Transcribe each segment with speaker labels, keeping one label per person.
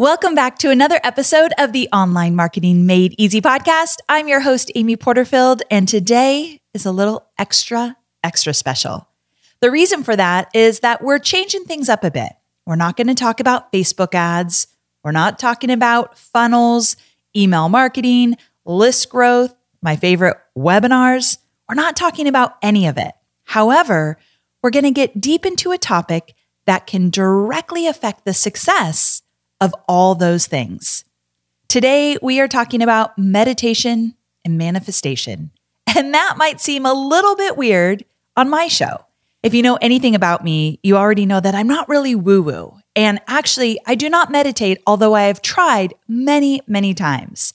Speaker 1: Welcome back to another episode of the Online Marketing Made Easy podcast. I'm your host, Amy Porterfield, and today is a little extra, extra special. The reason for that is that we're changing things up a bit. We're not going to talk about Facebook ads. We're not talking about funnels, email marketing, list growth, my favorite webinars. We're not talking about any of it. However, we're going to get deep into a topic that can directly affect the success of all those things. Today, we are talking about meditation and manifestation. And that might seem a little bit weird on my show. If you know anything about me, you already know that I'm not really woo woo. And actually, I do not meditate, although I have tried many, many times.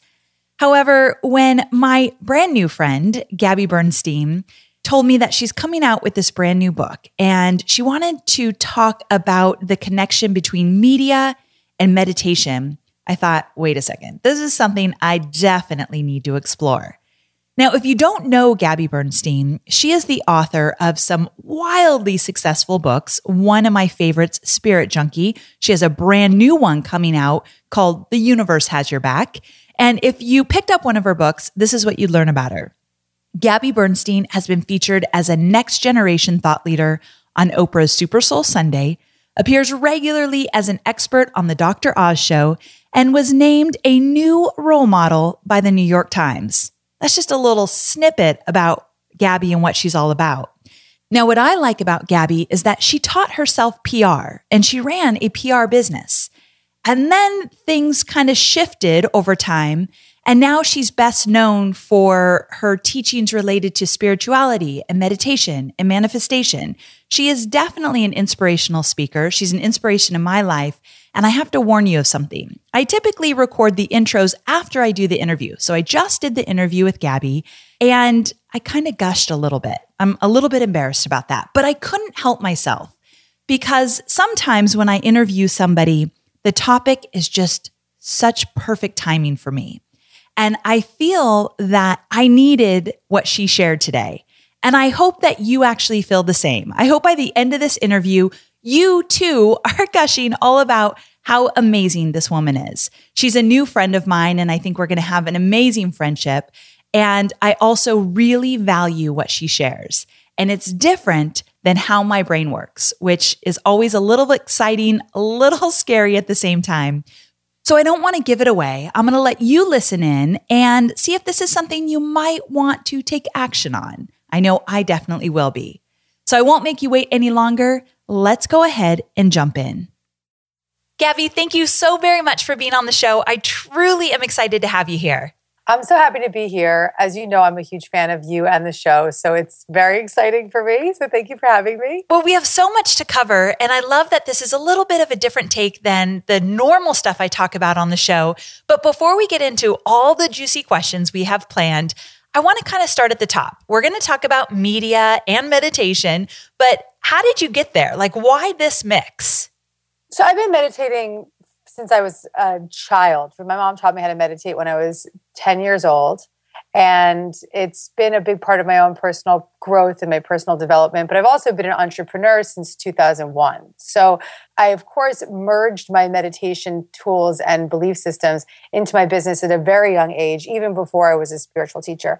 Speaker 1: However, when my brand new friend, Gabby Bernstein, told me that she's coming out with this brand new book and she wanted to talk about the connection between media and meditation, I thought, wait a second, this is something I definitely need to explore. Now, if you don't know Gabby Bernstein, she is the author of some wildly successful books. One of my favorites, Spirit Junkie. She has a brand new one coming out called The Universe Has Your Back. And if you picked up one of her books, this is what you'd learn about her. Gabby Bernstein has been featured as a next generation thought leader on Oprah's Super Soul Sunday, appears regularly as an expert on the Dr. Oz show, and was named a new role model by the New York Times. That's just a little snippet about Gabby and what she's all about. Now, what I like about Gabby is that she taught herself PR and she ran a PR business. And then things kind of shifted over time and now she's best known for her teachings related to spirituality and meditation and manifestation. She is definitely an inspirational speaker. She's an inspiration in my life. And I have to warn you of something. I typically record the intros after I do the interview. So I just did the interview with Gabby and I kind of gushed a little bit. I'm a little bit embarrassed about that, but I couldn't help myself because sometimes when I interview somebody, the topic is just such perfect timing for me. And I feel that I needed what she shared today. And I hope that you actually feel the same. I hope by the end of this interview, you too are gushing all about how amazing this woman is. She's a new friend of mine, and I think we're going to have an amazing friendship. And I also really value what she shares. And it's different than how my brain works, which is always a little exciting, a little scary at the same time. So I don't want to give it away. I'm going to let you listen in and see if this is something you might want to take action on. I know I definitely will be. So I won't make you wait any longer. Let's go ahead and jump in. Gabby, thank you so very much for being on the show. I truly am excited to have you here.
Speaker 2: I'm so happy to be here. As you know, I'm a huge fan of you and the show. So it's very exciting for me. So thank you for having me.
Speaker 1: Well, we have so much to cover. And I love that this is a little bit of a different take than the normal stuff I talk about on the show. But before we get into all the juicy questions we have planned, I want to kind of start at the top. We're going to talk about media and meditation, but how did you get there? Like, why this mix?
Speaker 2: So I've been meditating since I was a child. My mom taught me how to meditate when I was 10 years old. And it's been a big part of my own personal growth and my personal development. But I've also been an entrepreneur since 2001. So I, of course, merged my meditation tools and belief systems into my business at a very young age, even before I was a spiritual teacher.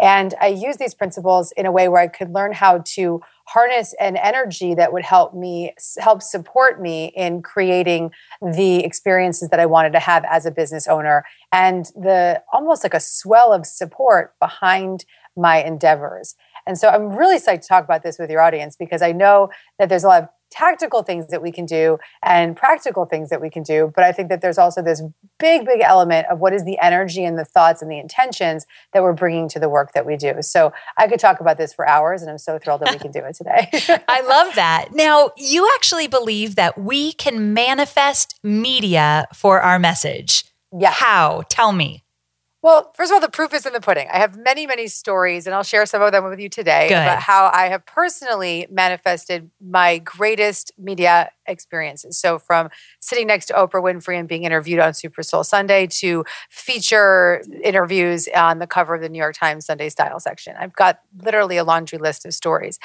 Speaker 2: And I use these principles in a way where I could learn how to harness an energy that would help me help support me in creating the experiences that I wanted to have as a business owner and the almost like a swell of support behind my endeavors. And so I'm really psyched to talk about this with your audience because I know that there's a lot of tactical things that we can do and practical things that we can do. But I think that there's also this big, big element of what is the energy and the thoughts and the intentions that we're bringing to the work that we do. So I could talk about this for hours, and I'm so thrilled that we can do it today.
Speaker 1: I love that. Now, you actually believe that we can manifest media for our message.
Speaker 2: Yeah.
Speaker 1: How? Tell me.
Speaker 2: Well, first of all, the proof is in the pudding. I have many, many stories, and I'll share some of them with you today
Speaker 1: Good.
Speaker 2: about how I have personally manifested my greatest media experiences. So, from sitting next to Oprah Winfrey and being interviewed on Super Soul Sunday to feature interviews on the cover of the New York Times Sunday Style section, I've got literally a laundry list of stories.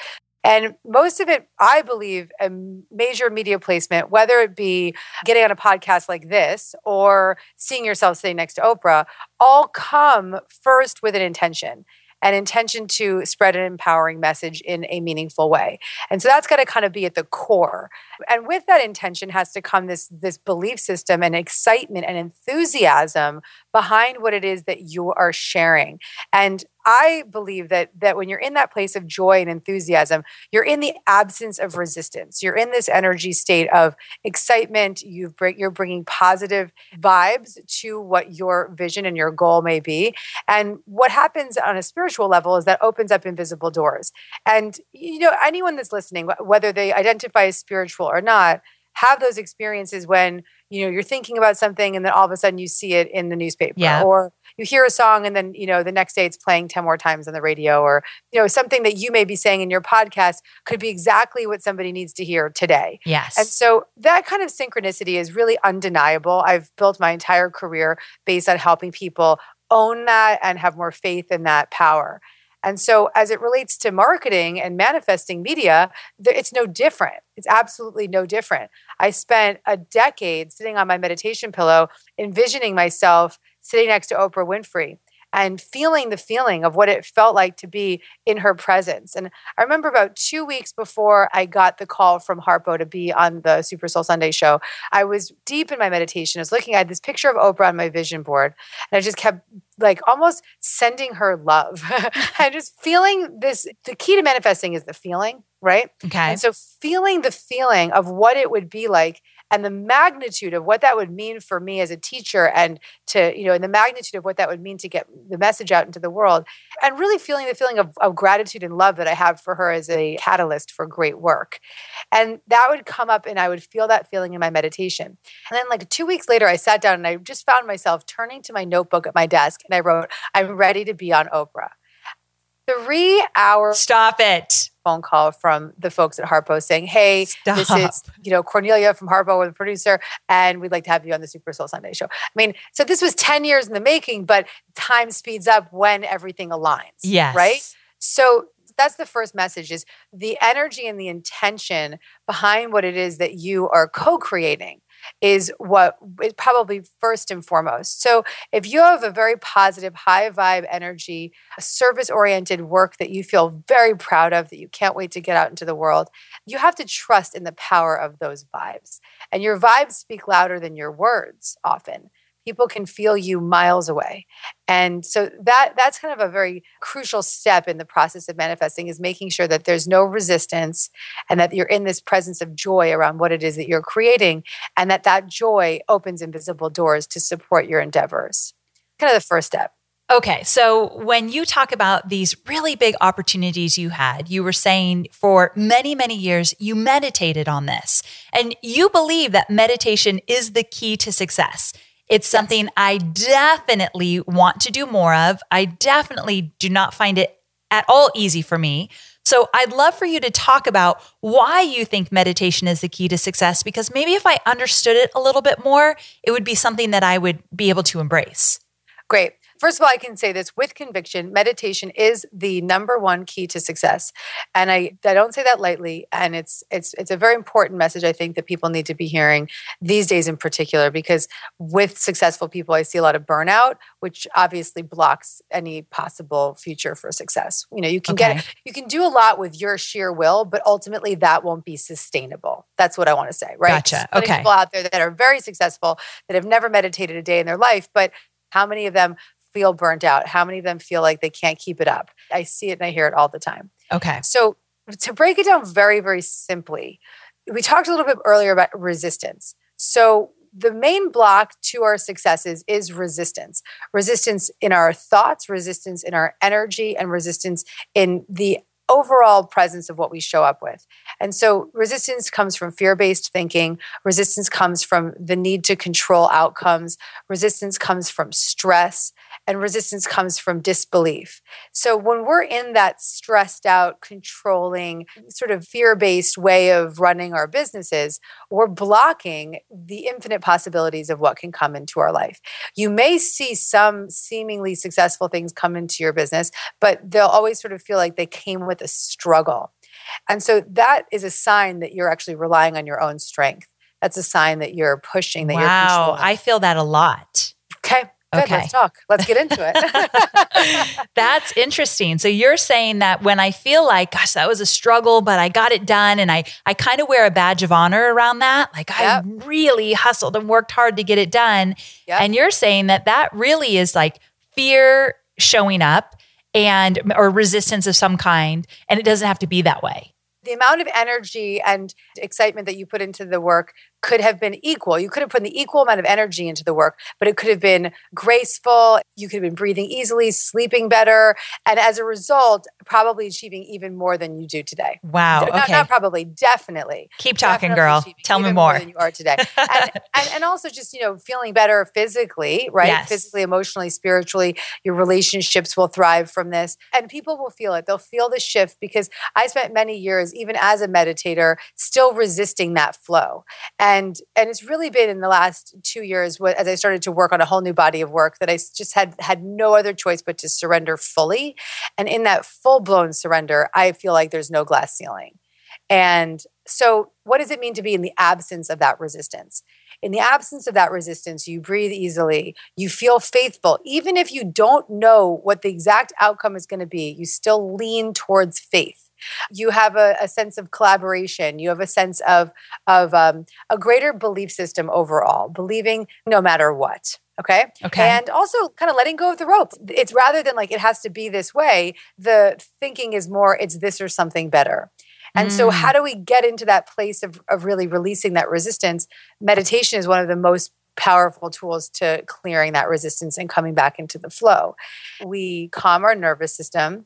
Speaker 2: And most of it, I believe, a major media placement, whether it be getting on a podcast like this or seeing yourself sitting next to Oprah, all come first with an intention an intention to spread an empowering message in a meaningful way. And so that's got to kind of be at the core. And with that intention has to come this this belief system and excitement and enthusiasm behind what it is that you are sharing. And I believe that that when you're in that place of joy and enthusiasm, you're in the absence of resistance. You're in this energy state of excitement. You've bring, you're bringing positive vibes to what your vision and your goal may be. And what happens on a spiritual level is that opens up invisible doors. And you know, anyone that's listening, whether they identify as spiritual or not, have those experiences when you know you're thinking about something and then all of a sudden you see it in the newspaper
Speaker 1: Yeah.
Speaker 2: or you hear a song and then you know the next day it's playing 10 more times on the radio or you know something that you may be saying in your podcast could be exactly what somebody needs to hear today
Speaker 1: Yes.
Speaker 2: and so that kind of synchronicity is really undeniable i've built my entire career based on helping people own that and have more faith in that power and so, as it relates to marketing and manifesting media, it's no different. It's absolutely no different. I spent a decade sitting on my meditation pillow, envisioning myself sitting next to Oprah Winfrey and feeling the feeling of what it felt like to be in her presence. And I remember about two weeks before I got the call from Harpo to be on the Super Soul Sunday show, I was deep in my meditation. I was looking at this picture of Oprah on my vision board, and I just kept like almost sending her love and just feeling this. The key to manifesting is the feeling, right?
Speaker 1: okay.
Speaker 2: And so feeling the feeling of what it would be like and the magnitude of what that would mean for me as a teacher and to, you know, and the magnitude of what that would mean to get the message out into the world and really feeling the feeling of, of gratitude and love that I have for her as a catalyst for great work. And that would come up and I would feel that feeling in my meditation. And then like two weeks later, I sat down and I just found myself turning to my notebook at my desk and I wrote, I'm ready to be on Oprah. Three hours
Speaker 1: Stop it.
Speaker 2: phone call from the folks at Harpo saying, "Hey, this is you know Cornelia from Harpo, with the producer, and we'd like to have you on the Super Soul Sunday show." I mean, so this was ten years in the making, but time speeds up when everything aligns.
Speaker 1: Yes.
Speaker 2: right. So that's the first message: is the energy and the intention behind what it is that you are co-creating is what is probably first and foremost. So if you have a very positive, high vibe energy, a service oriented work that you feel very proud of, that you can't wait to get out into the world, you have to trust in the power of those vibes. And your vibes speak louder than your words often. People can feel you miles away. And so that that's kind of a very crucial step in the process of manifesting is making sure that there's no resistance and that you're in this presence of joy around what it is that you're creating and that that joy opens invisible doors to support your endeavors. Kind of the first step.
Speaker 1: Okay, so when you talk about these really big opportunities you had, you were saying for many, many years you meditated on this, and you believe that meditation is the key to success. It's something I definitely want to do more of. I definitely do not find it at all easy for me. So I'd love for you to talk about why you think meditation is the key to success, because maybe if I understood it a little bit more, it would be something that I would be able to embrace.
Speaker 2: Great. First of all, I can say this with conviction meditation is the number one key to success. And I, I don't say that lightly. And it's, it's, it's a very important message I think that people need to be hearing these days in particular, because with successful people, I see a lot of burnout, which obviously blocks any possible future for success. You know, you can
Speaker 1: Okay.
Speaker 2: get, you can do a lot with your sheer will, but ultimately that won't be sustainable. That's what I want to say, right?
Speaker 1: Gotcha.
Speaker 2: There's plenty of
Speaker 1: Okay.
Speaker 2: People out there that are very successful that have never meditated a day in their life, but how many of them feel burnt out? How many of them feel like they can't keep it up? I see it and I hear it all the time.
Speaker 1: Okay.
Speaker 2: So, to break it down very, very simply, we talked a little bit earlier about resistance. So, the main block to our successes is resistance resistance in our thoughts, resistance in our energy, and resistance in the overall presence of what we show up with. And so resistance comes from fear based thinking, resistance comes from the need to control outcomes, resistance comes from stress. And resistance comes from disbelief. So when we're in that stressed out, controlling, sort of fear based way of running our businesses, we're blocking the infinite possibilities of what can come into our life. You may see some seemingly successful things come into your business, but they'll always sort of feel like they came with a struggle. And so that is a sign that you're actually relying on your own strength. That's a sign that you're pushing, that
Speaker 1: wow,
Speaker 2: you're controlling.
Speaker 1: I feel that a lot.
Speaker 2: Okay. Good,
Speaker 1: Okay.
Speaker 2: let's talk. Let's get into it.
Speaker 1: That's interesting. So you're saying that when I feel like, gosh, that was a struggle, but I got it done, and I I kind of wear a badge of honor around that. Like
Speaker 2: Yep.
Speaker 1: I really hustled and worked hard to get it done.
Speaker 2: Yep.
Speaker 1: And you're saying that that really is like fear showing up and or resistance of some kind, and it doesn't have to be that way.
Speaker 2: the amount of energy and excitement that you put into the work could have been equal. You could have put the equal amount of energy into the work, but it could have been graceful. You could have been breathing easily, sleeping better, and as a result, probably achieving even more than you do today.
Speaker 1: Wow.
Speaker 2: Not-
Speaker 1: Okay.
Speaker 2: Not, probably, definitely.
Speaker 1: Keep talking,
Speaker 2: Definitely
Speaker 1: girl. Tell me
Speaker 2: even
Speaker 1: more.
Speaker 2: than you are today, and, and and also just you know feeling better physically, right?
Speaker 1: Yes.
Speaker 2: Physically, emotionally, spiritually. Your relationships will thrive from this, and people will feel it. They'll feel the shift because I spent many years, even as a meditator, still resisting that flow, and and and it's really been in the last two years as I started to work on a whole new body of work that i just had had no other choice but to surrender fully, and in that full blown surrender, I feel like there's no glass ceiling. And so, what does it mean to be in the absence of that resistance? In the absence of that resistance, you breathe easily, you feel faithful. Even if you don't know what the exact outcome is going to be, you still lean towards faith. You have a, a sense of collaboration. You have a sense of, of um, a greater belief system overall, believing no matter what. Okay.
Speaker 1: Okay.
Speaker 2: And also kind of letting go of the rope. It's rather than like it has to be this way, the thinking is more it's this or something better. And so,
Speaker 1: Mm.
Speaker 2: how do we get into that place of, of really releasing that resistance? Meditation is one of the most powerful tools to clearing that resistance and coming back into the flow. We calm our nervous system,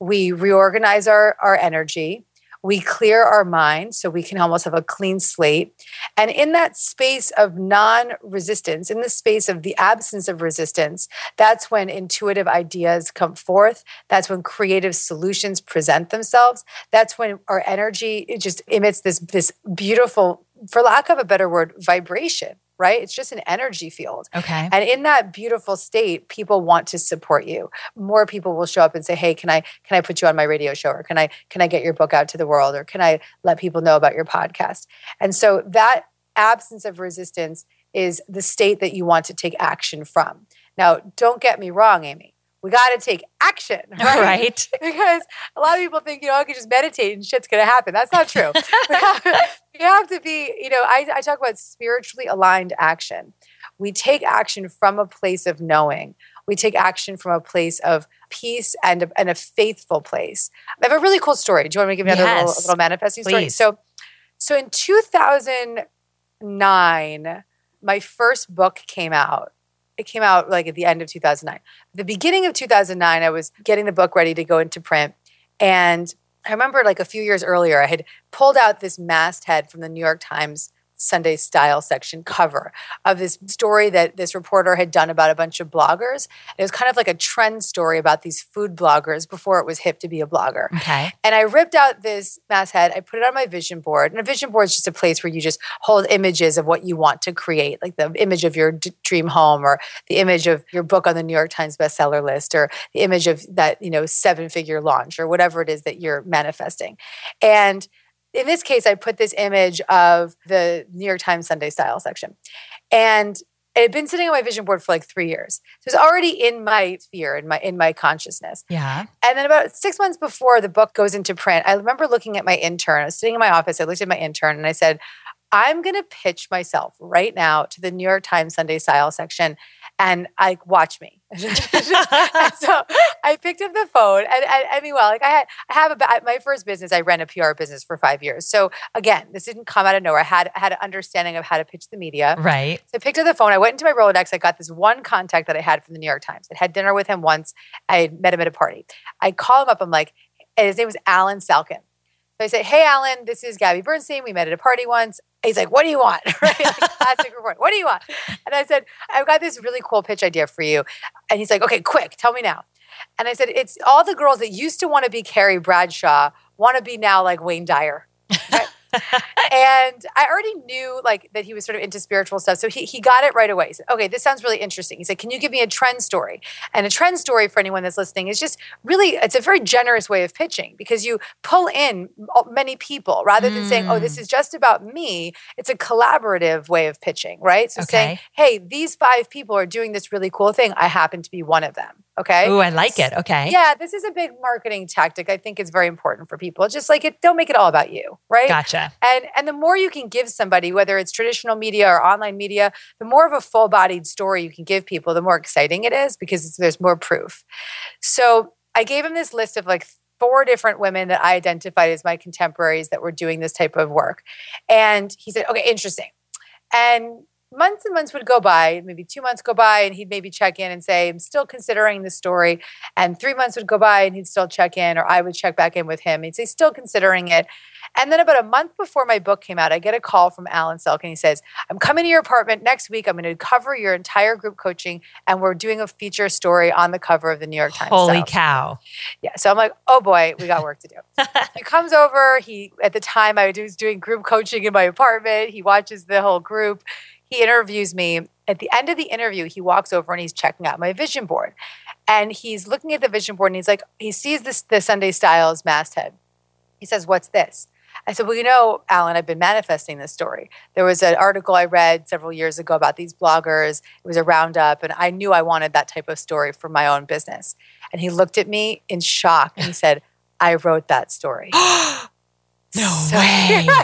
Speaker 2: we reorganize our, our energy, we clear our mind so we can almost have a clean slate. And in that space of non resistance, in the space of the absence of resistance, that's when intuitive ideas come forth. That's when creative solutions present themselves. That's when our energy it just emits this, this beautiful, for lack of a better word, vibration, right? It's just an energy field.
Speaker 1: okay.
Speaker 2: And in that beautiful state, people want to support you. More people will show up and say, "Hey, can I can I put you on my radio show or can I can I get your book out to the world or can I let people know about your podcast?" And so that absence of resistance is the state that you want to take action from. Now, don't get me wrong, Amy. We got to take action, right?
Speaker 1: right.
Speaker 2: because a lot of people think, you know, I can just meditate and shit's going to happen. That's not true. we, have, we have to be, you know, I, I talk about spiritually aligned action. We take action from a place of knowing. We take action from a place of peace and a, and a faithful place. I have a really cool story. Do you want me to give you another little,
Speaker 1: Yes.
Speaker 2: little manifesting story? So, so in 2009, my first book came out. It came out like at the end of 2009 the beginning of 2009 i was getting the book ready to go into print and i remember like a few years earlier i had pulled out this masthead from the new york times sunday style section cover of this story that this reporter had done about a bunch of bloggers it was kind of like a trend story about these food bloggers before it was hip to be a blogger
Speaker 1: Okay.
Speaker 2: and I ripped out this masthead. I put it on my vision board. And a vision board is just a place where you just hold images of what you want to create, like the image of your d- dream home or the image of your book on the New York Times bestseller list or the image of that, you know, seven figure launch or whatever it is that you're manifesting. And in this case, I put this image of the New York Times Sunday style section. And it had been sitting on my vision board for like three years. So it's already in my sphere, in my in my consciousness.
Speaker 1: Yeah.
Speaker 2: And then about six months before the book goes into print, I remember looking at my intern. I was sitting in my office. I looked at my intern and I said, I'm going to pitch myself right now to the New York Times Sunday Style section and I watch me. So I picked up the phone and, and I mean, well, like I had, I have about my first business. I ran a PR business for five years. So again, this didn't come out of nowhere. I had, I had an understanding of how to pitch the media.
Speaker 1: Right.
Speaker 2: So I picked up the phone. I went into my Rolodex. I got this one contact that I had from the New York Times. I had dinner with him once. I met him at a party. I call him up. I'm like, his name was Alan Salkin. So I say, Hey, Alan, this is Gabby Bernstein. We met at a party once. He's like, what do you want? right? Like, classic report. What do you want? And I said, I've got this really cool pitch idea for you. And he's like, okay, quick, tell me now. And I said, it's all the girls that used to want to be Carrie Bradshaw want to be now like Wayne Dyer. Right? and I already knew like that he was sort of into spiritual stuff. So he, he got it right away. He said, okay, this sounds really interesting. He said, can you give me a trend story? And a trend story for anyone that's listening is just really, it's a very generous way of pitching because you pull in many people rather than mm. saying, oh, this mm. is just about me. It's a collaborative way of pitching, right? So okay. saying, hey, these five people are doing this really cool thing. I happen to be one of them. Okay.
Speaker 1: Oh, I like it. Okay.
Speaker 2: Yeah, this is a big marketing tactic. I think it's very important for people. Just like it, don't make it all about you, right?
Speaker 1: Gotcha.
Speaker 2: And and the more you can give somebody, whether it's traditional media or online media, the more of a full-bodied story you can give people, the more exciting it is because there's more proof. So I gave him this list of like four different women that I identified as my contemporaries that were doing this type of work. And he said, okay, interesting. And months and months would go by, maybe two months go by, and he'd maybe check in and say, I'm still considering the story. And three months would go by and he'd still check in, or I would check back in with him. He'd say, still considering it. And then about a month before my book came out, I get a call from Alan Salkin he says, I'm coming to your apartment next week. I'm going to cover your entire group coaching and we're doing a feature story on the cover of the New York Times.
Speaker 1: Holy so, cow.
Speaker 2: Yeah. So I'm like, oh boy, we got work to do. he comes over. He, at the time I was doing group coaching in my apartment. He watches the whole group he interviews me. At the end of the interview, he walks over and he's checking out my vision board. And he's looking at the vision board and he's like, he sees this the Sunday Styles masthead. He says, What's this? I said, Well, you know, Alan, I've been manifesting this story. There was an article I read several years ago about these bloggers. It was a roundup, and I knew I wanted that type of story for my own business. And he looked at me in shock and he said, I wrote that story.
Speaker 1: no way.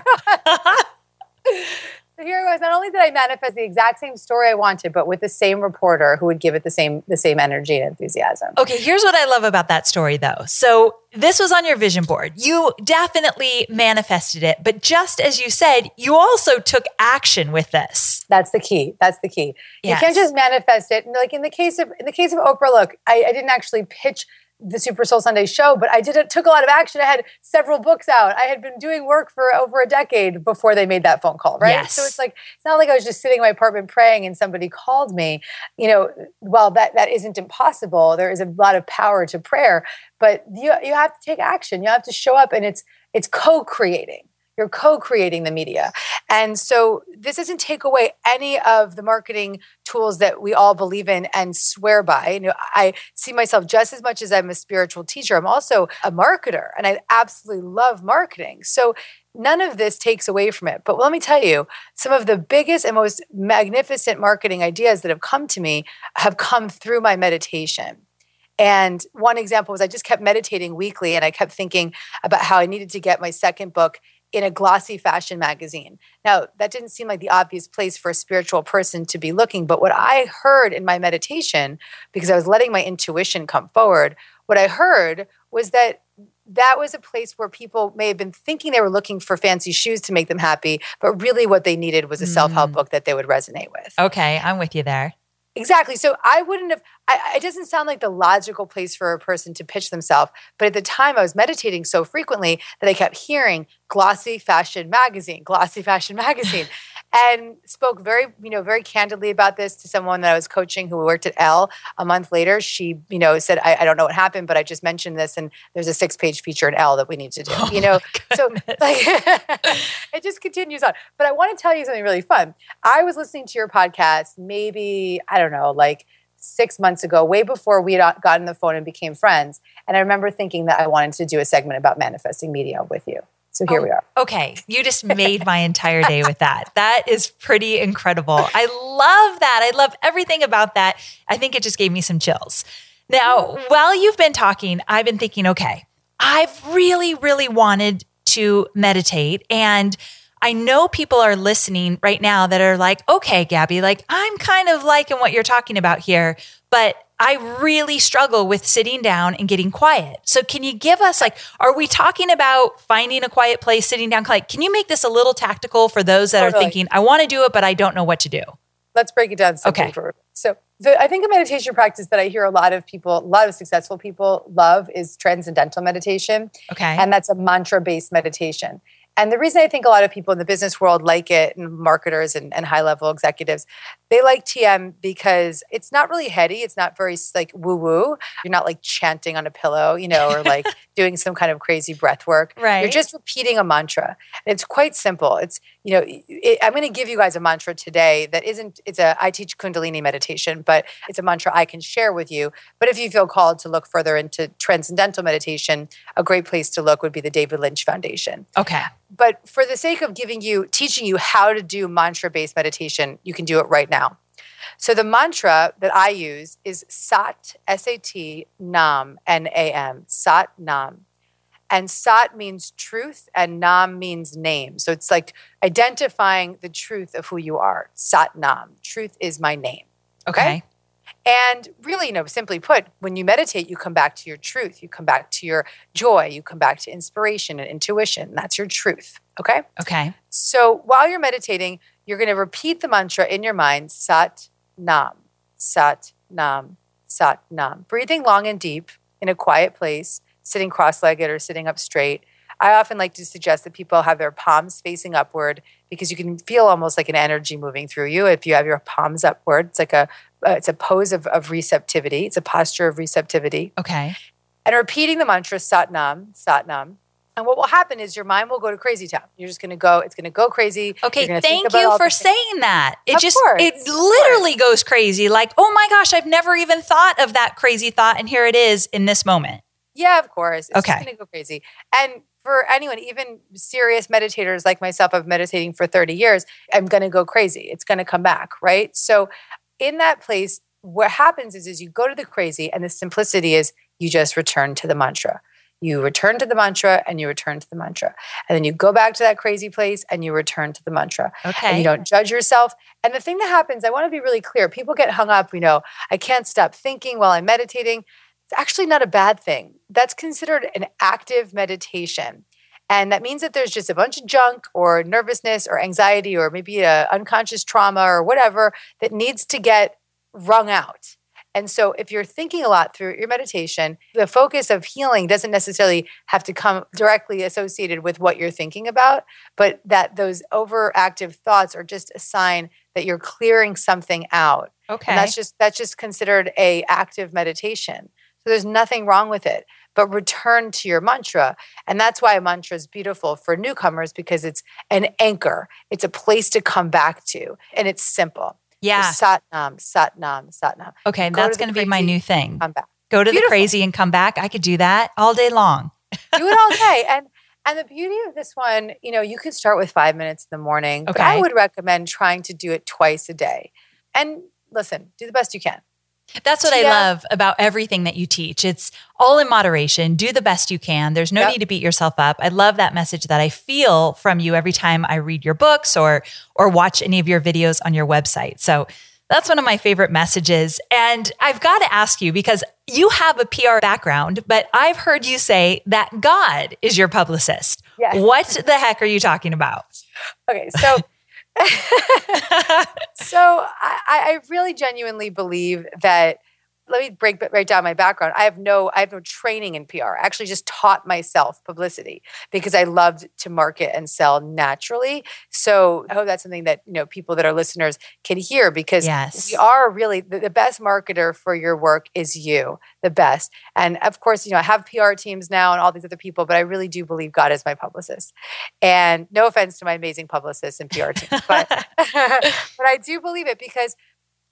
Speaker 2: So here it was. Not only did I manifest the exact same story I wanted, but with the same reporter who would give it the same the same energy and enthusiasm.
Speaker 1: Okay, here's what I love about that story though. So this was on your vision board. You definitely manifested it, but just as you said, you also took action with this.
Speaker 2: That's the key. That's the key. Yes. You can't just manifest it. Like in the case of in the case of Oprah, look, I, I didn't actually pitch the Super Soul Sunday show, but I did it took a lot of action. I had several books out. I had been doing work for over a decade before they made that phone call, right?
Speaker 1: Yes.
Speaker 2: So it's like it's not like I was just sitting in my apartment praying and somebody called me. You know, while that that isn't impossible, there is a lot of power to prayer, but you you have to take action. You have to show up and it's it's co-creating you're co-creating the media. And so this doesn't take away any of the marketing tools that we all believe in and swear by. You know i see myself just as much as i'm a spiritual teacher. I'm also a marketer and i absolutely love marketing. So none of this takes away from it. But let me tell you some of the biggest and most magnificent marketing ideas that have come to me have come through my meditation. And one example was I just kept meditating weekly and I kept thinking about how I needed to get my second book in a glossy fashion magazine. Now, that didn't seem like the obvious place for a spiritual person to be looking, but what I heard in my meditation, because I was letting my intuition come forward, what I heard was that that was a place where people may have been thinking they were looking for fancy shoes to make them happy, but really what they needed was a self help mm. book that they would resonate with.
Speaker 1: Okay, I'm with you there.
Speaker 2: Exactly. So I wouldn't have, I, it doesn't sound like the logical place for a person to pitch themselves. But at the time, I was meditating so frequently that I kept hearing glossy fashion magazine, glossy fashion magazine and spoke very, you know, very candidly about this to someone that I was coaching who worked at Elle a month later, she, you know, said, I, I don't know what happened, but I just mentioned this and there's a six page feature in Elle that we need to do, oh you know? So like it just continues on. But I want to tell you something really fun. I was listening to your podcast maybe, I don't know, like six months ago, way before we had uh, gotten the phone and became friends. And I remember thinking that I wanted to do a segment about manifesting media with you. So here oh, we are.
Speaker 1: Okay. You just made my entire day with that. That is pretty incredible. I love that. I love everything about that. I think it just gave me some chills. Now, while you've been talking, I've been thinking, okay, I've really, really wanted to meditate. And I know people are listening right now that are like, okay, Gabby, like I'm kind of liking what you're talking about here, but I really struggle with sitting down and getting quiet. So can you give us like are we talking about finding a quiet place, sitting down like can you make this a little tactical for those that totally. are thinking I want to do it but I don't know what to do?
Speaker 2: Let's break it down okay. For, so the, I think a meditation practice that I hear a lot of people, a lot of successful people love is transcendental meditation.
Speaker 1: Okay.
Speaker 2: And that's a mantra based meditation. And the reason I think a lot of people in the business world like it, and marketers and, and high level executives, they like TM because it's not really heady. It's not very like woo woo. You're not like chanting on a pillow, you know, or like doing some kind of crazy breath work.
Speaker 1: Right.
Speaker 2: You're just repeating a mantra. And it's quite simple. It's, you know, it, I'm going to give you guys a mantra today that isn't, it's a, I teach Kundalini meditation, but it's a mantra I can share with you. But if you feel called to look further into transcendental meditation, a great place to look would be the David Lynch Foundation.
Speaker 1: Okay.
Speaker 2: But for the sake of giving you, teaching you how to do mantra based meditation, you can do it right now. So the mantra that I use is Sat, S A T, Nam, N A M, Sat Nam. And Sat means truth and Nam means name. So it's like identifying the truth of who you are. Sat Nam, truth is my name.
Speaker 1: Okay.
Speaker 2: And really, you know, simply put, when you meditate, you come back to your truth. You come back to your joy. You come back to inspiration and intuition. That's your truth. Okay.
Speaker 1: Okay.
Speaker 2: So while you're meditating, you're going to repeat the mantra in your mind Sat Nam, Sat Nam, Sat Nam. Breathing long and deep in a quiet place, sitting cross legged or sitting up straight. I often like to suggest that people have their palms facing upward because you can feel almost like an energy moving through you if you have your palms upward. It's like a uh, it's a pose of, of receptivity. It's a posture of receptivity.
Speaker 1: Okay.
Speaker 2: And repeating the mantra Sat Nam, Sat Nam. And what will happen is your mind will go to crazy town. You're just going to go. It's going to go crazy.
Speaker 1: Okay. Thank you for saying that. It
Speaker 2: Of
Speaker 1: just,
Speaker 2: course,
Speaker 1: it literally goes crazy. Like, oh my gosh, I've never even thought of that crazy thought. And here it is in this moment.
Speaker 2: Yeah, of course. It's
Speaker 1: Okay.
Speaker 2: going to go crazy. And for anyone, even serious meditators like myself, I've meditating for 30 years, I'm going to go crazy. It's going to come back, right? So in that place, what happens is, is you go to the crazy and the simplicity is you just return to the mantra. You return to the mantra and you return to the mantra. And then you go back to that crazy place and you return to the mantra.
Speaker 1: Okay.
Speaker 2: And you don't judge yourself. And the thing that happens, I want to be really clear. People get hung up, you know, I can't stop thinking while I'm meditating. It's actually not a bad thing. That's considered an active meditation. And that means that there's just a bunch of junk or nervousness or anxiety or maybe a unconscious trauma or whatever that needs to get wrung out. And so if you're thinking a lot through your meditation, the focus of healing doesn't necessarily have to come directly associated with what you're thinking about, but that those overactive thoughts are just a sign that you're clearing something out.
Speaker 1: Okay.
Speaker 2: And that's just that's just considered a active meditation. So there's nothing wrong with it. But return to your mantra. And that's why a mantra is beautiful for newcomers because it's an anchor. It's a place to come back to. And it's simple.
Speaker 1: yeah.
Speaker 2: Sat nam, sat nam, sat nam.
Speaker 1: Okay.
Speaker 2: go
Speaker 1: That's going to be my new thing.
Speaker 2: Come back.
Speaker 1: Go to the crazy and come back. I could do that all day long.
Speaker 2: do it all day. And and the beauty of this one, you know, you can start with five minutes in the morning, but I would recommend trying to do it twice a day. And listen, do the best you can.
Speaker 1: That's what I love about everything that you teach. It's all in moderation. Do the best you can. There's no
Speaker 2: Yep.
Speaker 1: need to beat yourself up. I love that message that I feel from you every time I read your books or or watch any of your videos on your website. So that's one of my favorite messages. And I've got to ask you because you have a PR background, but I've heard you say that God is your publicist.
Speaker 2: Yes.
Speaker 1: What the heck are you talking about?
Speaker 2: Okay, so so I, I really genuinely believe that let me break right down my background. I have no I have no training in PR. I actually just taught myself publicity because I loved to market and sell naturally. So I hope that's something that you know people that are listeners can hear because
Speaker 1: Yes.
Speaker 2: we are really the, the best marketer for your work is you, the best. And of course, you know I have PR teams now and all these other people, but I really do believe God is my publicist. And no offense to my amazing publicists and PR teams, but but I do believe it because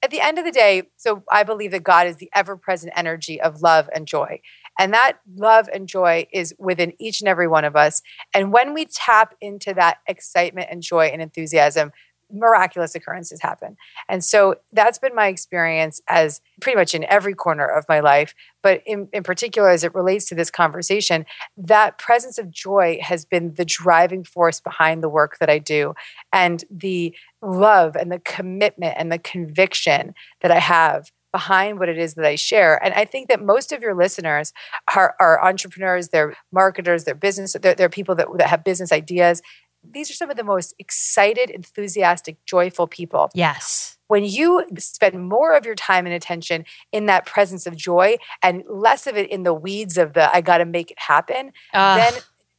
Speaker 2: at the end of the day, so I believe that God is the ever present energy of love and joy. And that love and joy is within each and every one of us. And when we tap into that excitement and joy and enthusiasm, miraculous occurrences happen. And so that's been my experience as pretty much in every corner of my life. But in, in particular, as it relates to this conversation, that presence of joy has been the driving force behind the work that I do. And the love and the commitment and the conviction that I have behind what it is that I share. And I think that most of your listeners are, are entrepreneurs, they're marketers, they're business, they're, they're people that, that have business ideas. These are some of the most excited, enthusiastic, joyful people.
Speaker 1: Yes.
Speaker 2: When you spend more of your time and attention in that presence of joy and less of it in the weeds of the I got to make it happen, then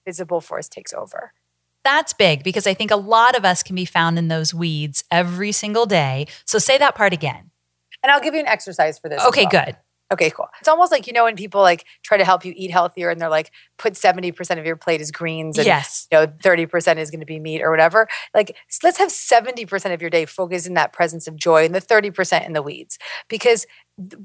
Speaker 2: visible force takes over.
Speaker 1: That's big because I think a lot of us can be found in those weeds every single day. So say that part again.
Speaker 2: And I'll give you an exercise for this.
Speaker 1: Okay,
Speaker 2: well.
Speaker 1: good.
Speaker 2: Okay, cool. It's almost like you know when people like try to help you eat healthier and they're like put 70% of your plate is greens and
Speaker 1: Yes.
Speaker 2: you know 30% is going to be meat or whatever. Like let's have 70% of your day focused in that presence of joy and the 30% in the weeds. Because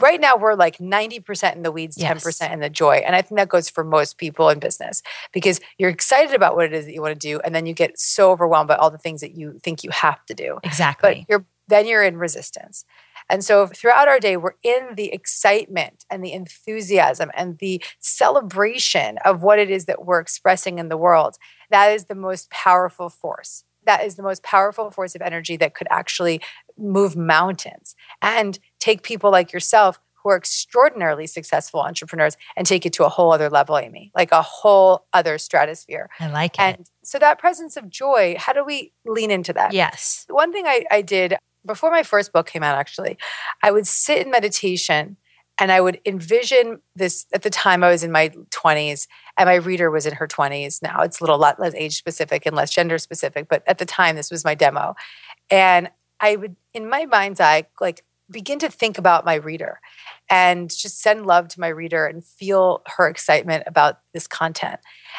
Speaker 2: right now we're like 90% in the weeds,
Speaker 1: Yes.
Speaker 2: 10% in the joy. And I think that goes for most people in business because you're excited about what it is that you want to do and then you get so overwhelmed by all the things that you think you have to do
Speaker 1: Exactly.
Speaker 2: but you're then you're in resistance and so throughout our day we're in the excitement and the enthusiasm and the celebration of what it is that we're expressing in the world that is the most powerful force that is the most powerful force of energy that could actually move mountains and take people like yourself who are extraordinarily successful entrepreneurs and take it to a whole other level amy like a whole other stratosphere
Speaker 1: I like it.
Speaker 2: and so that presence of joy how do we lean into that
Speaker 1: yes.
Speaker 2: one thing I, I did before my first book came out, actually, I would sit in meditation and I would envision this. At the time, I was in my 20s and my reader was in her 20s. Now it's a little lot less age specific and less gender specific, but at the time, this was my demo. And I would, in my mind's eye, like begin to think about my reader and just send love to my reader and feel her excitement about this content.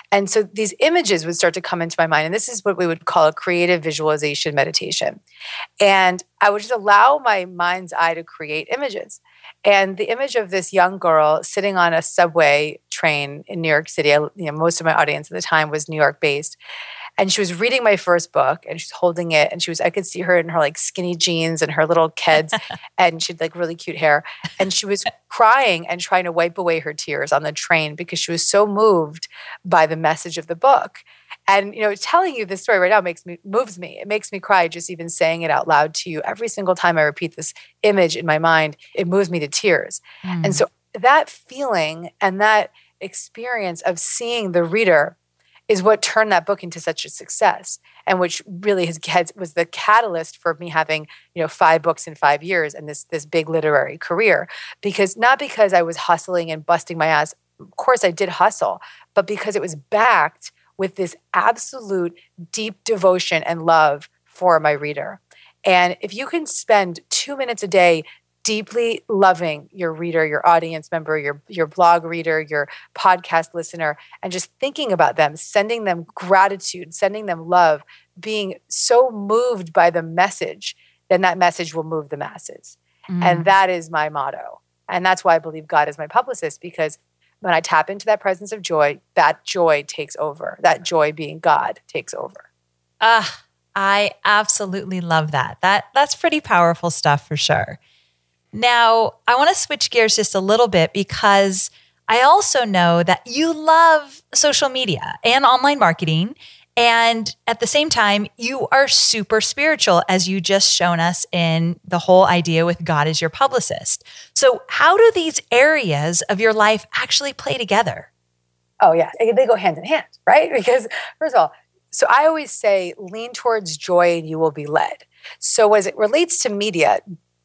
Speaker 2: And so these images would start to come into my mind. And this is what we would call a creative visualization meditation. And I would just allow my mind's eye to create images. And the image of this young girl sitting on a subway train in New York City, I, you know, most of my audience at the time was New York based. And she was reading my first book and she's holding it. And she was, I could see her in her like skinny jeans and her little Keds. and she had like really cute hair. And she was crying and trying to wipe away her tears on the train because she was so moved by the message of the book. And you know, telling you this story right now makes me moves me. It makes me cry just even saying it out loud to you. Every single time I repeat this image in my mind, it moves me to tears.
Speaker 1: Mm.
Speaker 2: And so that feeling and that experience of seeing the reader is what turned that book into such a success and which really has, has was the catalyst for me having you know five books in five years and this this big literary career. Because not because i was hustling and busting my ass of course i did hustle but because it was backed with this absolute deep devotion and love for my reader. And if you can spend two minutes a day deeply loving your reader, your audience member, your your blog reader, your podcast listener, and just thinking about them, sending them gratitude, sending them love, being so moved by the message, then that message will move the masses.
Speaker 1: Mm.
Speaker 2: And that is my motto. And that's why I believe God is my publicist because when I tap into that presence of joy, that joy takes over. That joy being God takes over.
Speaker 1: Ah, I absolutely love that. That that's pretty powerful stuff for sure. Now, I want to switch gears just a little bit because I also know that you love social media and online marketing. And at the same time, you are super spiritual, as you just shown us in the whole idea with God as your publicist. So, how do these areas of your life actually play together?
Speaker 2: Oh, yeah. They go hand in hand, right? Because, first of all, so I always say lean towards joy and you will be led. So, as it relates to media,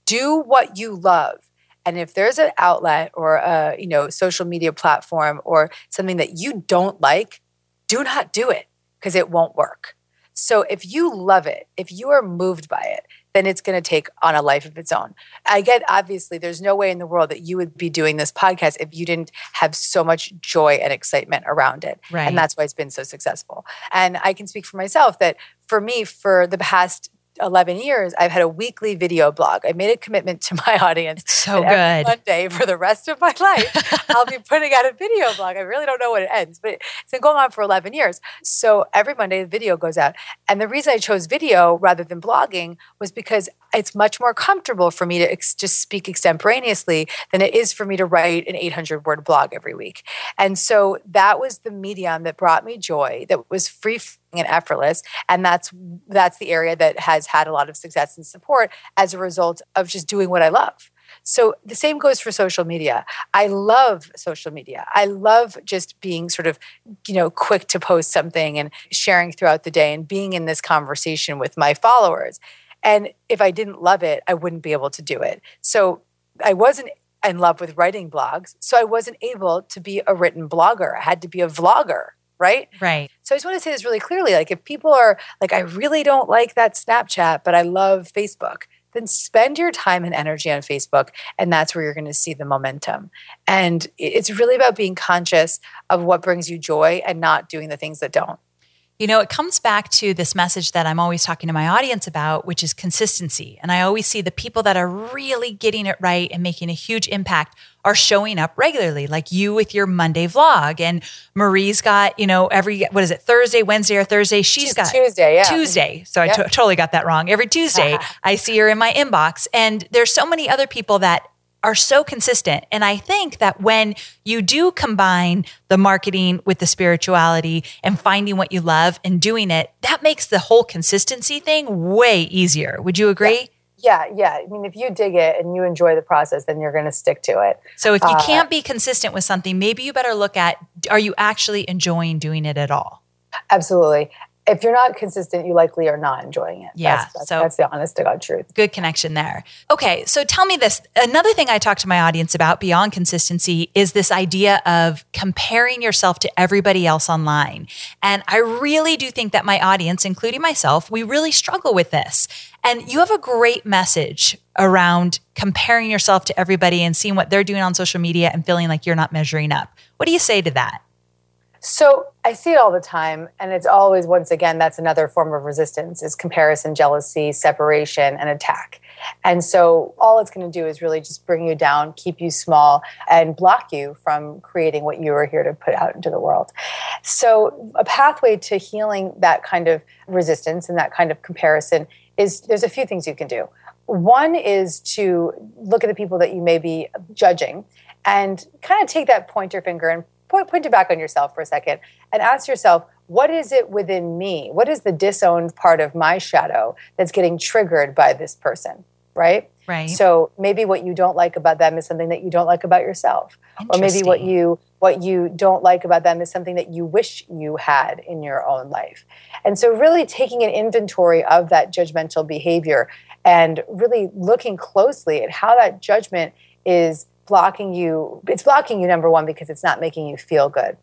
Speaker 2: do what you love. And if there's an outlet or a you know social media platform or something that you don't like, do not do it because it won't work. So if you love it, if you are moved by it, then it's going to take on a life of its own. I get obviously there's no way in the world that you would be doing this podcast if you didn't have so much joy and excitement around it.
Speaker 1: Right.
Speaker 2: And that's why it's been so successful. And I can speak for myself that for me, for the past 11 years, I've had a weekly video blog. I made a commitment to my audience.
Speaker 1: It's so good.
Speaker 2: Monday for the rest of my life, I'll be putting out a video blog. I really don't know when it ends, but it's been going on for 11 years. So every Monday, the video goes out. And the reason I chose video rather than blogging was because it's much more comfortable for me to ex- just speak extemporaneously than it is for me to write an 800 word blog every week. And so that was the medium that brought me joy, that was free and effortless. And that's that's the area that has had a lot of success and support as a result of just doing what I love. So the same goes for social media. I love social media. I love just being sort of, you know, quick to post something and sharing throughout the day and being in this conversation with my followers. And if I didn't love it, I wouldn't be able to do it. So I wasn't in love with writing blogs. So I wasn't able to be a written blogger. I had to be a vlogger. right?
Speaker 1: Right.
Speaker 2: So I just want to say this really clearly. Like, if people are like, I really don't like that Snapchat, but I love Facebook, then spend your time and energy on Facebook. And that's where you're going to see the momentum. And it's really about being conscious of what brings you joy and not doing the things that don't.
Speaker 1: You know, it comes back to this message that I'm always talking to my audience about, which is consistency. And I always see the people that are really getting it right and making a huge impact are showing up regularly, like you with your Monday vlog. And Marie's got, you know, every, what is it, Thursday, Wednesday, or Thursday?
Speaker 2: She's
Speaker 1: got
Speaker 2: Tuesday, yeah.
Speaker 1: Tuesday. So I
Speaker 2: Yep.
Speaker 1: to- totally got that wrong. Every Tuesday, I see her in my inbox. And there's so many other people that are so consistent. And I think that when you do combine the marketing with the spirituality and finding what you love and doing it, that makes the whole consistency thing way easier. Would you agree?
Speaker 2: Yeah, yeah. I mean, if you dig it and you enjoy the process, then you're going to stick to it.
Speaker 1: So if you
Speaker 2: Uh,
Speaker 1: can't be consistent with something, maybe you better look at are you actually enjoying doing it at all?
Speaker 2: Absolutely. If you're not consistent, you likely are not enjoying it.
Speaker 1: Yeah,
Speaker 2: That's, that's,
Speaker 1: so-
Speaker 2: that's the honest to God truth.
Speaker 1: Good connection there. Okay, so tell me this. Another thing I talk to my audience about beyond consistency is this idea of comparing yourself to everybody else online. And I really do think that my audience, including myself, we really struggle with this. And you have a great message around comparing yourself to everybody and seeing what they're doing on social media and feeling like you're not measuring up. What do you say to that?
Speaker 2: So I see it all the time, and it's always once again that's another form of resistance is comparison, jealousy, separation, and attack. And so all it's going to do is really just bring you down, keep you small, and block you from creating what you are here to put out into the world. So a pathway to healing that kind of resistance and that kind of comparison is there's a few things you can do. One is to look at the people that you may be judging and kind of take that pointer finger and point, point it back on yourself for a second and ask yourself, what is it within me? What is the disowned part of my shadow that's getting triggered by this person? Right?
Speaker 1: Right.
Speaker 2: So maybe what you don't like about them is something that you don't like about yourself. Or maybe what you what you don't like about them is something that you wish you had in your own life. And so really taking an inventory of that judgmental behavior and really looking closely at how that judgment is blocking you. It's blocking you number 1 because it's not making you feel good.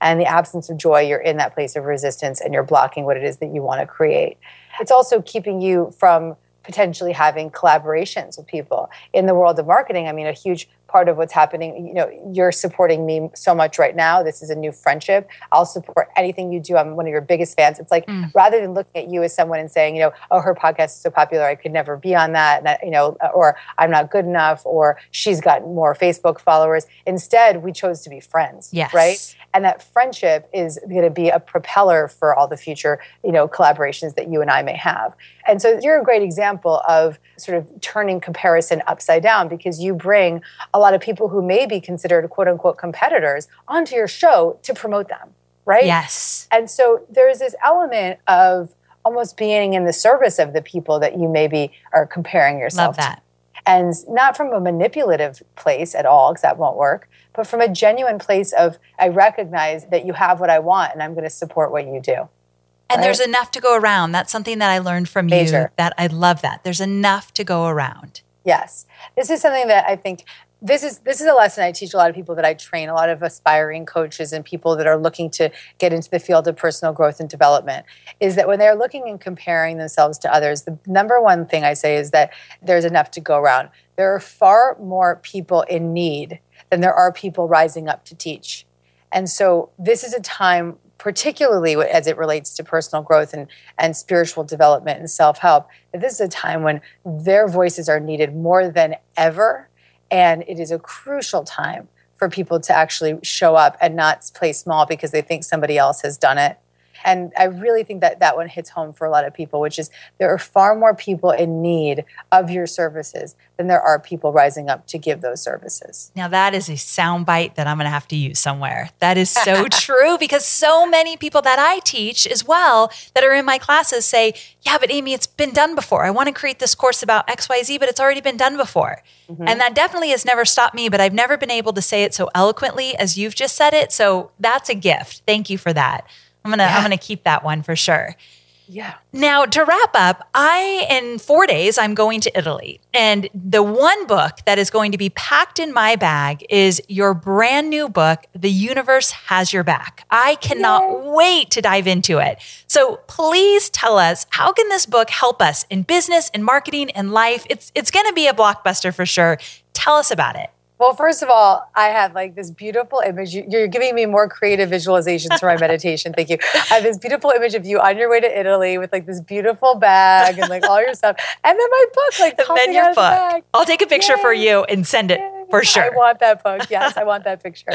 Speaker 2: And the absence of joy, you're in that place of resistance and you're blocking what it is that you want to create. It's also keeping you from potentially having collaborations with people in the world of marketing. I mean, a huge part of what's happening, you know, you're supporting me so much right now. This is a new friendship. I'll support anything you do. I'm one of your biggest fans. It's like
Speaker 1: Mm.
Speaker 2: rather than looking at you as someone and saying, you know, oh, her podcast is so popular, I could never be on that, and I, you know, or I'm not good enough, or she's got more Facebook followers. Instead, we chose to be friends.
Speaker 1: Yes.
Speaker 2: Right and that friendship is going to be a propeller for all the future you know collaborations that you and i may have and so you're a great example of sort of turning comparison upside down because you bring a lot of people who may be considered quote unquote competitors onto your show to promote them right
Speaker 1: Yes.
Speaker 2: and so there's this element of almost being in the service of the people that you maybe are comparing yourself
Speaker 1: Love that.
Speaker 2: and not from a manipulative place at all because that won't work but from a genuine place of i recognize that you have what i want and i'm going to support what you do
Speaker 1: And
Speaker 2: Right.
Speaker 1: there's enough to go around. That's something that I learned from you that I love that. There's enough to go around.
Speaker 2: yes this is something that i think this is this is a lesson i teach a lot of people that i train a lot of aspiring coaches and people that are looking to get into the field of personal growth and development is that when they're looking and comparing themselves to others the number one thing i say is that there's enough to go around there are far more people in need than there are people rising up to teach and so this is a time particularly as it relates to personal growth and, and spiritual development and self-help that this is a time when their voices are needed more than ever and it is a crucial time for people to actually show up and not play small because they think somebody else has done it and i really think that that one hits home for a lot of people which is there are far more people in need of your services than there are people rising up to give those services
Speaker 1: Now, that is a sound bite that I'm going to have to use somewhere. That is so true because so many people that I teach as well that are in my classes say, Yeah, but Amy, it's been done before. I want to create this course about XYZ, but it's already been done before. Mm-hmm. And that definitely has never stopped me, but I've never been able to say it so eloquently as you've just said it. So that's a gift. Thank you for that. I'm going to I'm to keep that one for sure.
Speaker 2: Yeah.
Speaker 1: Now, to wrap up, I, in four days, I'm going to Italy. And the one book that is going to be packed in my bag is your brand new book, The Universe Has Your Back. I cannot Yay. wait to dive into it. So please tell us how can this book help us in business and marketing and life? It's, it's going to be a blockbuster for sure. Tell us about it.
Speaker 2: Well, first of all, I have like this beautiful image. You're giving me more creative visualizations for my meditation. Thank you. I have this beautiful image of you on your way to Italy with like this beautiful bag and like all your stuff, and then my book, like
Speaker 1: and then your book. I'll take a picture Yay. for you and send it Yay. for sure.
Speaker 2: I want that book. Yes, I want that picture.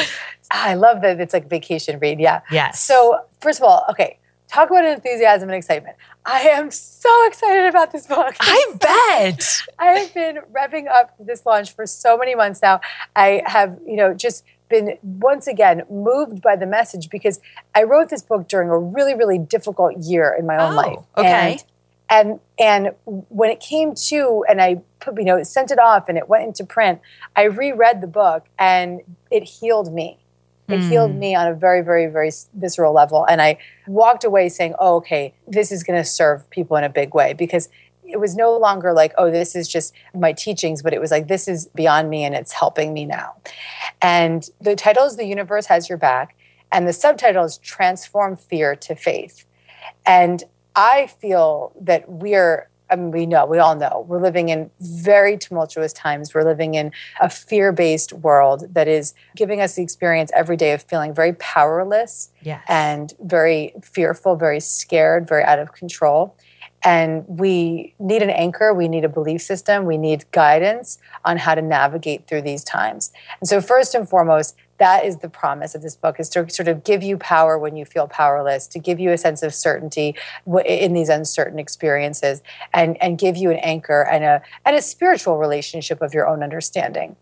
Speaker 2: Ah, I love that it's like vacation read. Yeah.
Speaker 1: Yes.
Speaker 2: So first of all, okay, talk about enthusiasm and excitement. I am so excited about this book.
Speaker 1: I bet.
Speaker 2: I have been revving up this launch for so many months now. I have, you know, just been once again moved by the message because I wrote this book during a really, really difficult year in my own
Speaker 1: oh,
Speaker 2: life.
Speaker 1: Okay.
Speaker 2: And, and and when it came to and I put, you know, sent it off and it went into print, I reread the book and it healed me it mm. healed me on a very, very, very visceral level. And I walked away saying, oh, okay, this is going to serve people in a big way because it was no longer like, oh, this is just my teachings, but it was like, this is beyond me and it's helping me now. And the title is The Universe Has Your Back. And the subtitle is Transform Fear to Faith. And I feel that we're I mean, we know, we all know, we're living in very tumultuous times. We're living in a fear based world that is giving us the experience every day of feeling very powerless
Speaker 1: yes.
Speaker 2: and very fearful, very scared, very out of control. And we need an anchor, we need a belief system, we need guidance on how to navigate through these times. And so, first and foremost, that is the promise of this book is to sort of give you power when you feel powerless to give you a sense of certainty in these uncertain experiences and, and give you an anchor and a, and a spiritual relationship of your own understanding.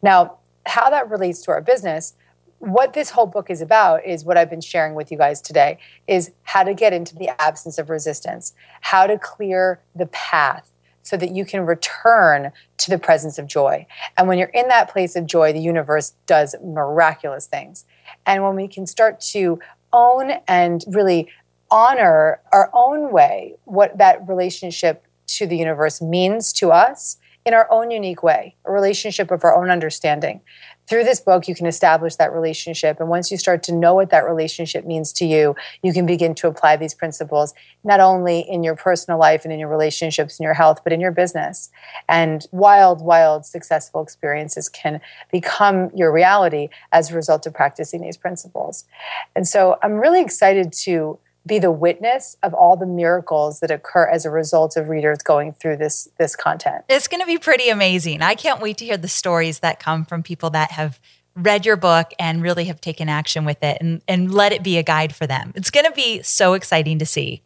Speaker 2: Now how that relates to our business what this whole book is about is what I've been sharing with you guys today is how to get into the absence of resistance, how to clear the path so that you can return to the presence of joy. And when you're in that place of joy, the universe does miraculous things. And when we can start to own and really honor our own way, what that relationship to the universe means to us in our own unique way, a relationship of our own understanding, through this book, you can establish that relationship. And once you start to know what that relationship means to you, you can begin to apply these principles, not only in your personal life and in your relationships and your health, but in your business. And wild, wild, successful experiences can become your reality as a result of practicing these principles. And so I'm really excited to be the witness of all the miracles that occur as a result of readers going through this this content.
Speaker 1: It's going to be pretty amazing. I can't wait to hear the stories that come from people that have read your book and really have taken action with it and, and let it be a guide for them. It's going to be so exciting to see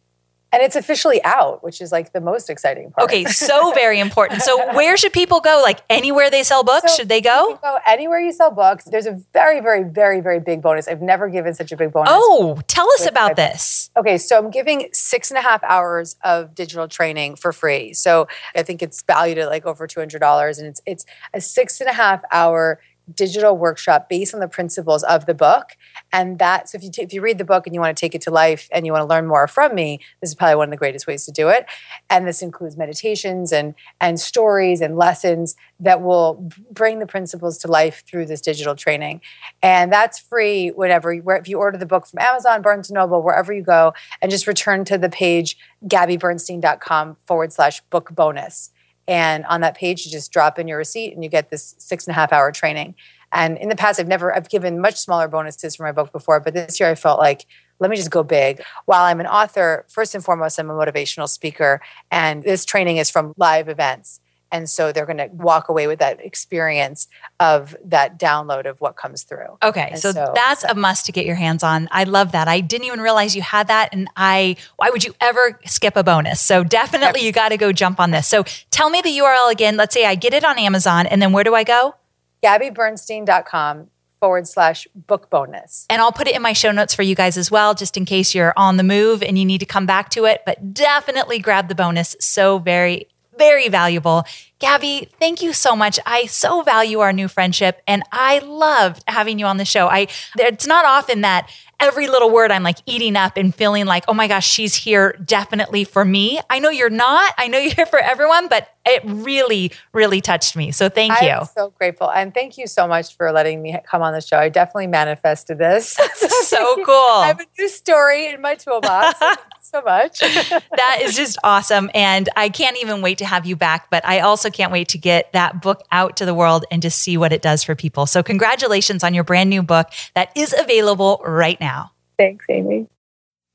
Speaker 2: and it's officially out, which is like the most exciting part.
Speaker 1: Okay, so very important. So where should people go? Like anywhere they sell books, so should they go?
Speaker 2: go? Anywhere you sell books. There's a very, very, very, very big bonus. I've never given such a big bonus.
Speaker 1: Oh, tell us about this.
Speaker 2: Okay, so I'm giving six and a half hours of digital training for free. So I think it's valued at like over two hundred dollars, and it's it's a six and a half hour digital workshop based on the principles of the book. And that so if you t- if you read the book and you want to take it to life and you want to learn more from me this is probably one of the greatest ways to do it. And this includes meditations and and stories and lessons that will bring the principles to life through this digital training. And that's free whenever where if you order the book from amazon barnes and noble wherever you go and just return to the page gabbybernstein.com forward slash book bonus and on that page, you just drop in your receipt and you get this six and a half hour training. And in the past, I've never, I've given much smaller bonuses for my book before, but this year I felt like, let me just go big. While I'm an author, first and foremost, I'm a motivational speaker. And this training is from live events. And so they're going to walk away with that experience of that download of what comes through.
Speaker 1: Okay. So, so, that's so. a must to get your hands on. I love that. I didn't even realize you had that. And I, why would you ever skip a bonus? So definitely you got to go jump on this. So tell me the URL again. Let's say I get it on Amazon and then where do I go?
Speaker 2: GabbyBernstein.com forward slash book bonus.
Speaker 1: And I'll put it in my show notes for you guys as well, just in case you're on the move and you need to come back to it. But definitely grab the bonus. So very very valuable. Gabby, thank you so much. I so value our new friendship and I loved having you on the show. I it's not often that every little word I'm like eating up and feeling like, oh my gosh, she's here definitely for me. I know you're not. I know you're here for everyone, but it really, really touched me. So thank you.
Speaker 2: I'm so grateful. And thank you so much for letting me come on the show. I definitely manifested this.
Speaker 1: so cool.
Speaker 2: I have a new story in my toolbox. so much.
Speaker 1: that is just awesome. And I can't even wait to have you back. But I also can't wait to get that book out to the world and to see what it does for people. So, congratulations on your brand new book that is available right now.
Speaker 2: Thanks, Amy.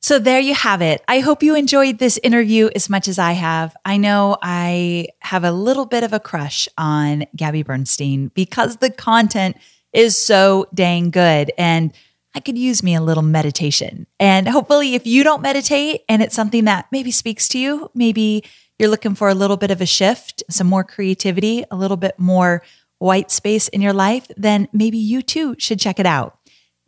Speaker 1: So there you have it. I hope you enjoyed this interview as much as I have. I know I have a little bit of a crush on Gabby Bernstein because the content is so dang good. And I could use me a little meditation. And hopefully, if you don't meditate and it's something that maybe speaks to you, maybe you're looking for a little bit of a shift, some more creativity, a little bit more white space in your life, then maybe you too should check it out.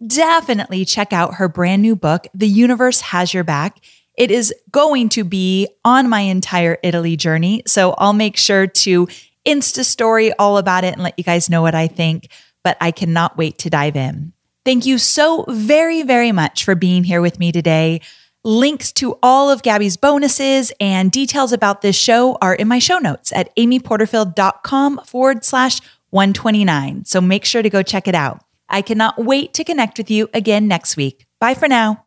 Speaker 1: Definitely check out her brand new book, The Universe Has Your Back. It is going to be on my entire Italy journey. So I'll make sure to Insta story all about it and let you guys know what I think. But I cannot wait to dive in. Thank you so very, very much for being here with me today. Links to all of Gabby's bonuses and details about this show are in my show notes at amyporterfield.com forward slash 129. So make sure to go check it out. I cannot wait to connect with you again next week. Bye for now.